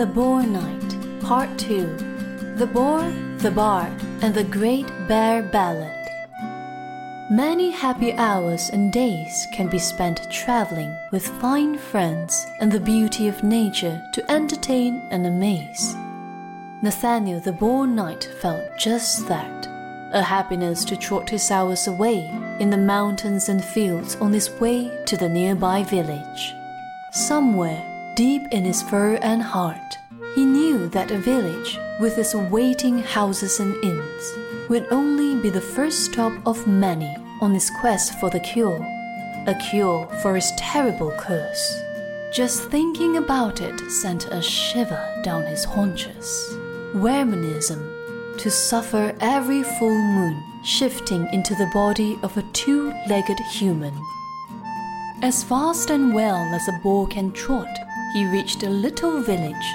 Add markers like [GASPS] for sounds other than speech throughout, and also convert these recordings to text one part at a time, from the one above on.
The Boar Knight, Part 2 The Boar, the Bard, and the Great Bear Ballad. Many happy hours and days can be spent traveling with fine friends and the beauty of nature to entertain and amaze. Nathaniel the Boar Knight felt just that a happiness to trot his hours away in the mountains and fields on his way to the nearby village. Somewhere deep in his fur and heart, he knew that a village with its waiting houses and inns would only be the first stop of many on his quest for the cure, a cure for his terrible curse. Just thinking about it sent a shiver down his haunches. Weremanism, to suffer every full moon shifting into the body of a two legged human. As fast and well as a boar can trot, he reached a little village,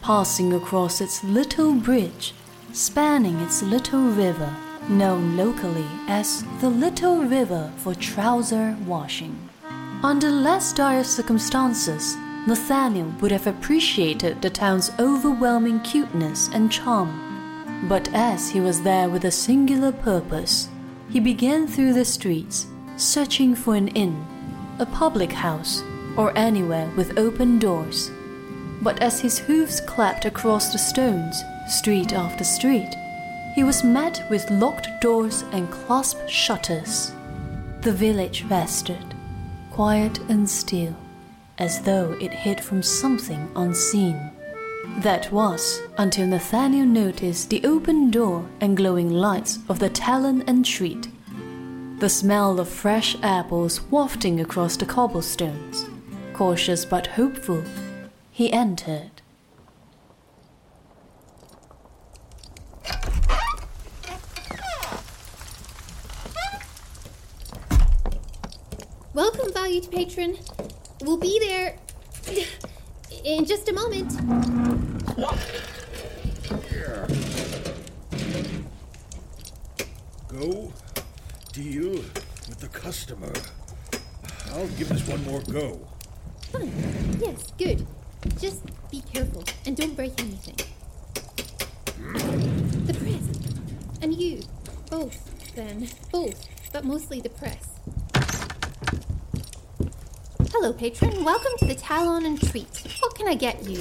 passing across its little bridge, spanning its little river, known locally as the Little River for trouser washing. Under less dire circumstances, Nathaniel would have appreciated the town's overwhelming cuteness and charm. But as he was there with a singular purpose, he began through the streets, searching for an inn, a public house, or anywhere with open doors. But as his hoofs clapped across the stones, street after street, he was met with locked doors and clasped shutters. The village rested, quiet and still, as though it hid from something unseen. That was until Nathaniel noticed the open door and glowing lights of the Talon and Treat. The smell of fresh apples wafting across the cobblestones. Cautious but hopeful, he entered. Welcome, valued patron. We'll be there in just a moment. Go, deal with the customer. I'll give this one more go. Fine. Yes, good. Just be careful and don't break anything. The press. And you. Both, then. Both. But mostly the press. Hello, patron. Welcome to the Talon and Treat. What can I get you?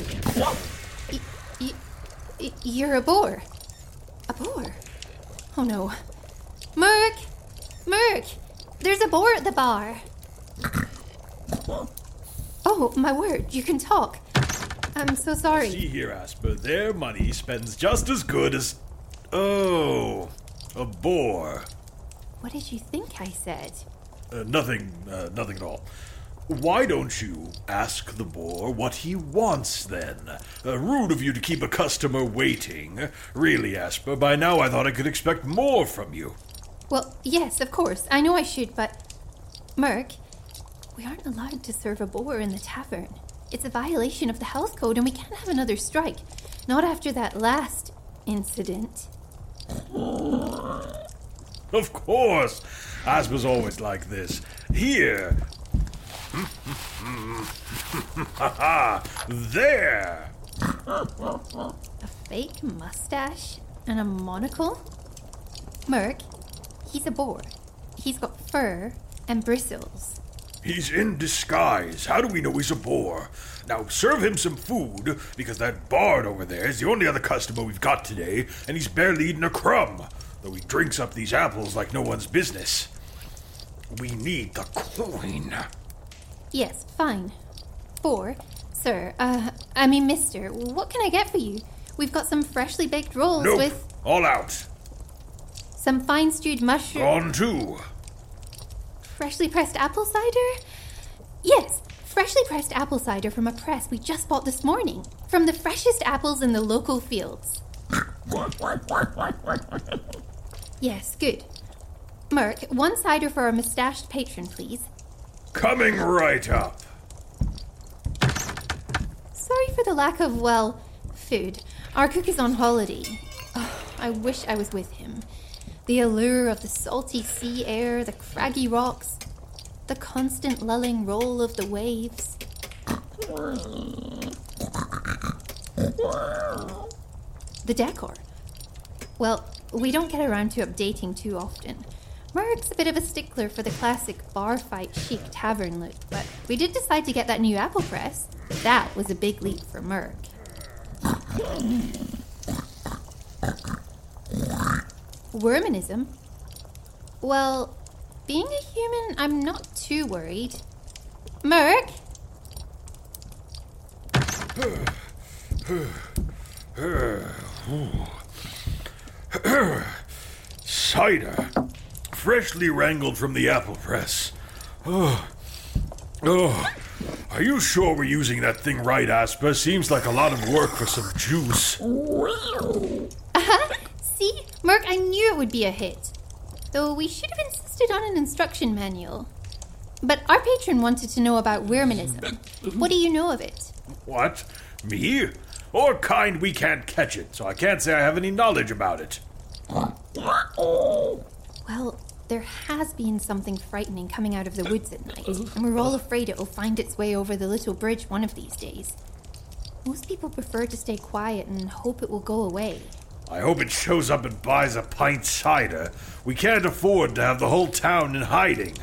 Y- y- y- you're a boar. A boar? Oh no. Merc! Merc! There's a boar at the bar. Oh, my word, you can talk. I'm so sorry. See here, Asper, their money spends just as good as. Oh, a boar. What did you think I said? Uh, nothing, uh, nothing at all. Why don't you ask the boar what he wants then? Uh, rude of you to keep a customer waiting. Really, Asper, by now I thought I could expect more from you. Well, yes, of course. I know I should, but. Merc, we aren't allowed to serve a boar in the tavern. It's a violation of the health code, and we can't have another strike. Not after that last incident. Of course. Asper's always like this. Here. [LAUGHS] there. A fake mustache and a monocle? Merc, he's a boar. He's got fur and bristles. He's in disguise. How do we know he's a boar? Now serve him some food, because that bard over there is the only other customer we've got today, and he's barely eaten a crumb, though he drinks up these apples like no one's business. We need the coin. Yes, fine. Boar, sir, uh, I mean, mister, what can I get for you? We've got some freshly baked rolls Nope. with All out. some fine stewed mushrooms. On two. Freshly pressed apple cider? Yes, freshly pressed apple cider from a press we just bought this morning. From the freshest apples in the local fields. yes, good. Merc, one cider for our mustached patron, please. Coming right up. Sorry for the lack of, well, food. Our cook is on holiday. Oh, I wish I was with him. The allure of the salty sea air, the craggy rocks, the constant lulling roll of the waves. The decor. Well, we don't get around to updating too often. Merc's a bit of a stickler for the classic bar fight chic tavern look, but we did decide to get that new apple press. That was a big leap for Merc. Weremanism? Well, being a human, I'm not too worried. Merc? Cider. Freshly wrangled from the apple press. Oh. Oh. Are you sure we're using that thing right, Asper? Seems like a lot of work for some juice. Merc, I knew it would be a hit. Though we should have insisted on an instruction manual. But our patron wanted to know about Weremanism. What do you know of it? What? Me? Or kind we can't catch it, so I can't say I have any knowledge about it. Well, there has been something frightening coming out of the woods at night, and we're all afraid it will find its way over the little bridge one of these days. Most people prefer to stay quiet and hope it will go away. I hope it shows up and buys a pint cider. We can't afford to have the whole town in hiding.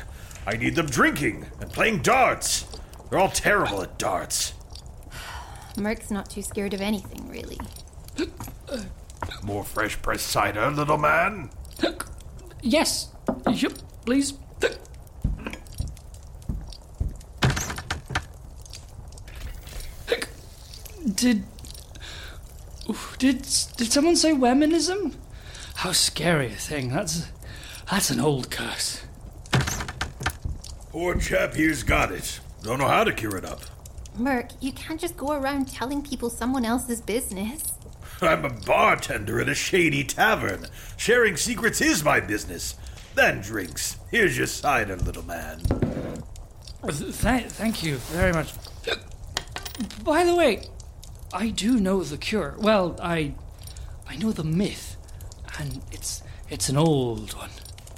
I need them drinking and playing darts. They're all terrible at darts. Merc's not too scared of anything, really. [GASPS] More fresh pressed cider, little man? Yes. Yep, please. Did. Oof, Did did someone say Weremanism? How scary a thing. That's that's an old curse. Poor chap here's got it. Don't know how to cure it up. Merc, you can't just go around telling people someone else's business. [LAUGHS] I'm a bartender at a shady tavern. Sharing secrets is my business. Then drinks. Here's your cider, little man. Th- thank you very much. By the way, I do know the cure. Well, I I know the myth, and it's it's an old one.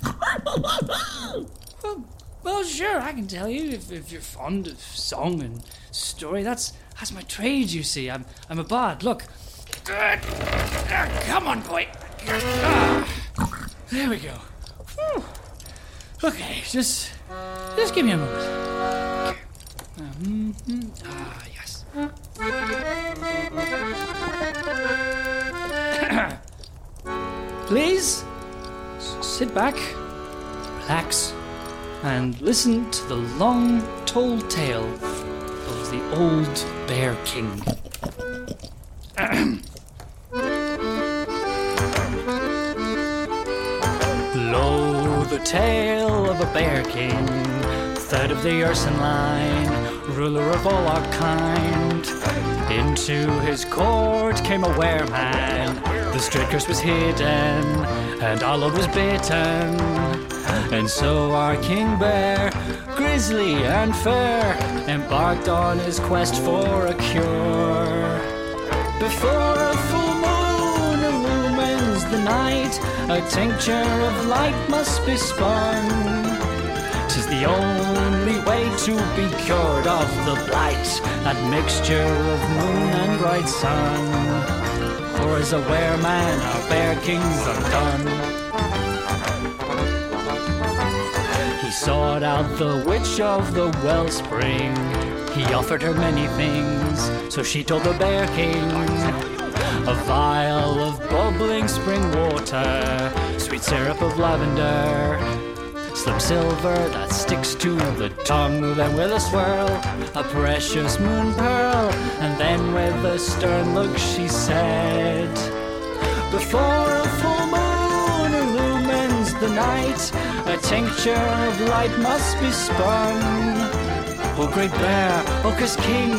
[LAUGHS] well, well, sure, I can tell you if, if you're fond of song and story. That's that's my trade, you see. I'm I'm a bard. Look. Come on, boy. Ah, there we go. Whew. Okay, just just give me a moment. Mhm. Ah, yes. [COUGHS] Please sit back, relax, and listen to the long told tale of the old Bear King. [COUGHS] Blow the tale of a bear king, third of the Urson line, ruler of all our kind. Into his court came a wereman. The straight curse was hidden, and our was bitten. And so our king bear grisly and fair, embarked on his quest for a cure. Before a full moon illumines the night, a tincture of light must be spun. Tis the only way to be cured of the blight, that mixture of moon and bright sun. For as a were man, our bear kings are done. He sought out the witch of the wellspring. He offered her many things, so she told the bear king. A vial of bubbling spring water, sweet syrup of lavender, slim silver that sticks to the tongue. Then with a swirl, a precious moon pearl, and then with a stern look she said, Before a full moon illumines the night, a tincture of light must be spun. O great bear, oh, Orcus king,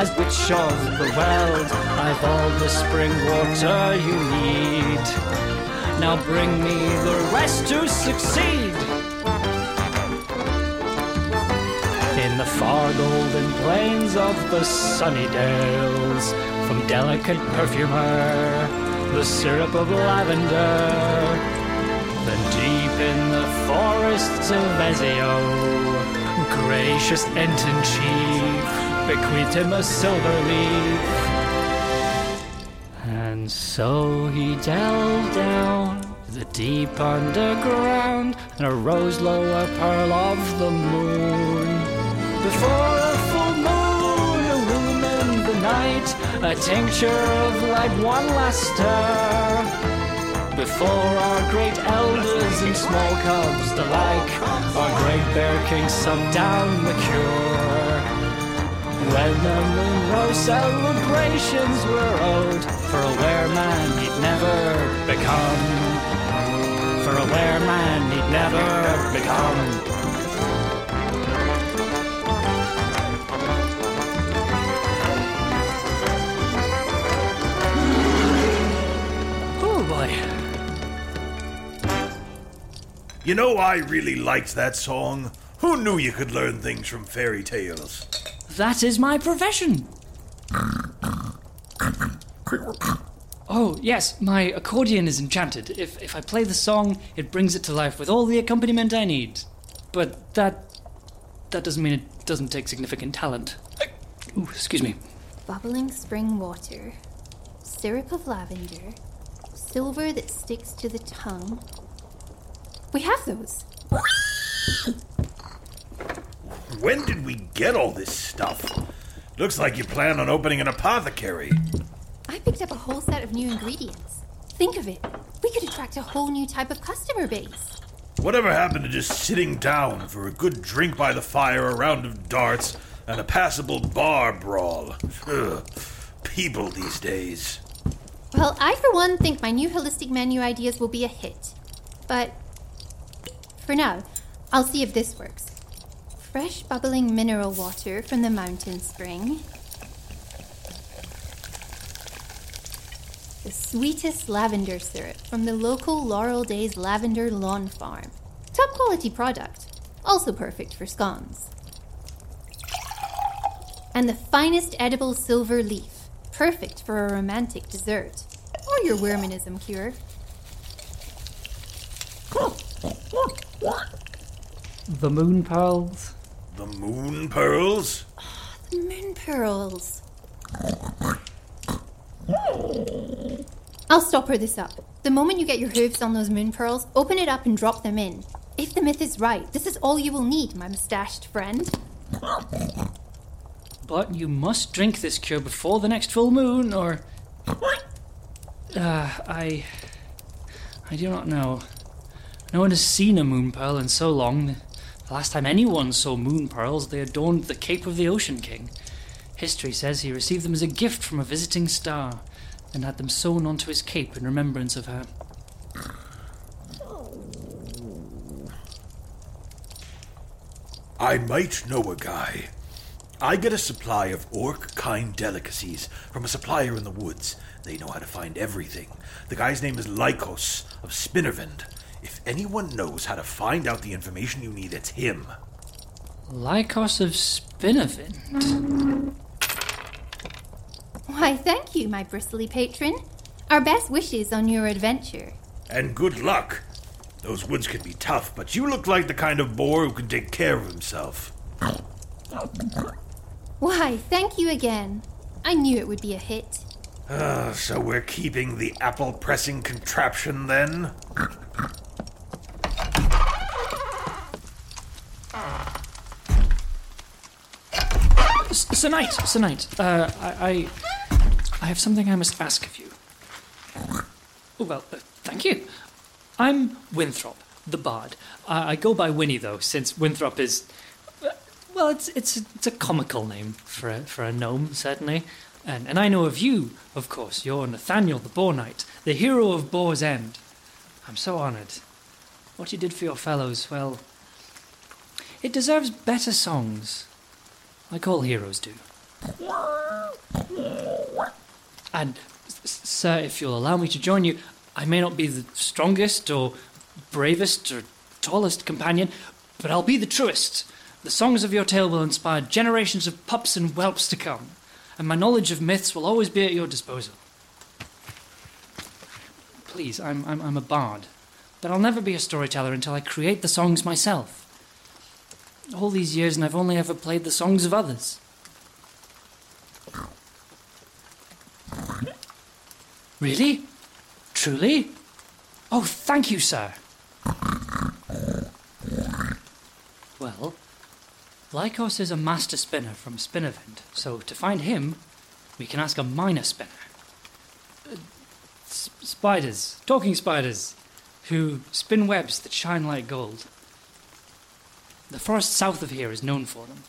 as witch of the world, I've all the spring water you need. Now bring me the rest to succeed. In the far golden plains of the sunny dales, from delicate perfumer, the syrup of lavender. Then deep in the forests of Ezio, gracious Enton chief bequeathed him a silver leaf. And so he delved down the deep underground and arose lo a pearl of the moon. Before a full moon illumined the night, a tincture of light one last stir. Before our great elders and small cubs alike, our great bear king sunk down the cure. When the moon rose, celebrations were owed for a were man he'd never become. For a were man he'd never become. You know, I really liked that song. Who knew you could learn things from fairy tales? That is my profession. Oh, yes, my accordion is enchanted. If, if I play the song, it brings it to life with all the accompaniment I need. But that. that doesn't mean it doesn't take significant talent. Ooh, excuse me. Bubbling spring water, syrup of lavender, silver that sticks to the tongue. We have those. When did we get all this stuff? Looks like you plan on opening an apothecary. I picked up a whole set of new ingredients. Think of it. We could attract a whole new type of customer base. Whatever happened to just sitting down for a good drink by the fire, a round of darts, and a passable bar brawl? Ugh. People these days. Well, I for one think my new holistic menu ideas will be a hit. But for now, I'll see if this works. Fresh bubbling mineral water from the mountain spring. The sweetest lavender syrup from the local Laurel Days Lavender Lawn Farm. Top quality product. Also perfect for scones. And the finest edible silver leaf. Perfect for a romantic dessert. Or your weremanism cure. The moon pearls? The moon pearls? The moon pearls. I'll stop her this up. The moment you get your hooves on those moon pearls, open it up and drop them in. If the myth is right, this is all you will need, my mustached friend. But you must drink this cure before the next full moon, or. Uh, I. I do not know. No one has seen a moon pearl in so long. The last time anyone saw moon pearls, they adorned the cape of the Ocean King. History says he received them as a gift from a visiting star and had them sewn onto his cape in remembrance of her. I might know a guy. I get a supply of orc kind delicacies from a supplier in the woods. They know how to find everything. The guy's name is Lycos of Spinnervend. If anyone knows how to find out the information you need, it's him. Lycos of Spinnervin. Why, thank you, my bristly patron. Our best wishes on your adventure. And good luck. Those woods can be tough, but you look like the kind of boar who can take care of himself. Why, thank you again. I knew it would be a hit. Ah, so we're keeping the apple pressing contraption then? S- Sir Knight, Sir Knight, uh, I, I, I have something I must ask of you. Oh, well, uh, thank you. I'm Winthrop, the bard. I, I go by Winnie, though, since Winthrop is, uh, well, it's it's it's a comical name for a, for a gnome, certainly. And and I know of you, of course. You're Nathaniel, the Boar Knight, the hero of Boar's End. I'm so honoured. What you did for your fellows, well, it deserves better songs like all heroes do. And, sir, if you'll allow me to join you, I may not be the strongest or bravest or tallest companion, but I'll be the truest. The songs of your tale will inspire generations of pups and whelps to come, and my knowledge of myths will always be at your disposal. Please, I'm, I'm, I'm a bard, but I'll never be a storyteller until I create the songs myself all these years and I've only ever played the songs of others. Really? Truly? Oh, thank you, sir. Well, Lycos is a master spinner from Spinnervent, so to find him, we can ask a minor spinner. Uh, s- spiders, talking spiders, who spin webs that shine like gold. The forest south of here is known for them.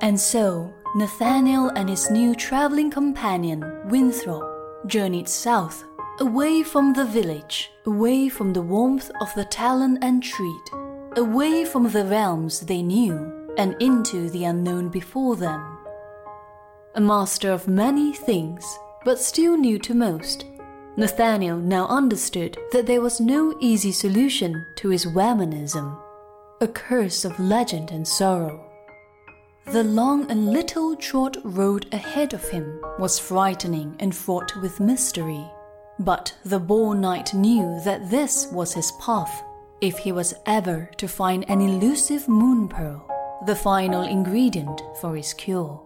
And so, Nathaniel and his new traveling companion, Winthrop, journeyed south, away from the village, away from the warmth of the talon and treat, away from the realms they knew, and into the unknown before them. A master of many things, but still new to most, Nathaniel now understood that there was no easy solution to his Weremanism, a curse of legend and sorrow. The long and little trod road ahead of him was frightening and fraught with mystery. But the Boar Knight knew that this was his path if he was ever to find an elusive moon pearl, the final ingredient for his cure.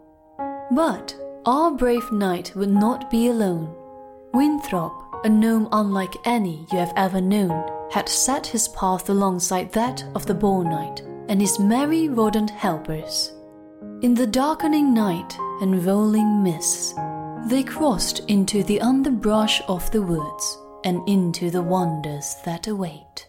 But our brave knight would not be alone. Winthrop, a gnome unlike any you have ever known, had set his path alongside that of the Boar Knight and his merry rodent helpers. In the darkening night and rolling mists, they crossed into the underbrush of the woods and into the wonders that await.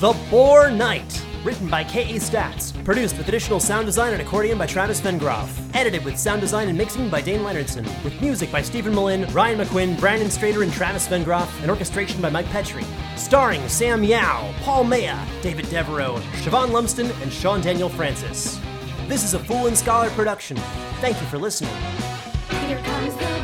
The Boar Knight, written by K.A. Statz, produced with additional sound design and accordion by Travis Vengroff, edited with sound design and mixing by Dane Leonardson, with music by Stephen Malin, Ryan McQuinn, Brandon Strader, and Travis Vengroff, and orchestration by Mike Petrie. Starring Sam Yao, Paul Maya, David Devereaux, Siobhan Lumsden, and Sean Daniel Francis. This is a Fool and Scholar production. Thank you for listening. Here comes the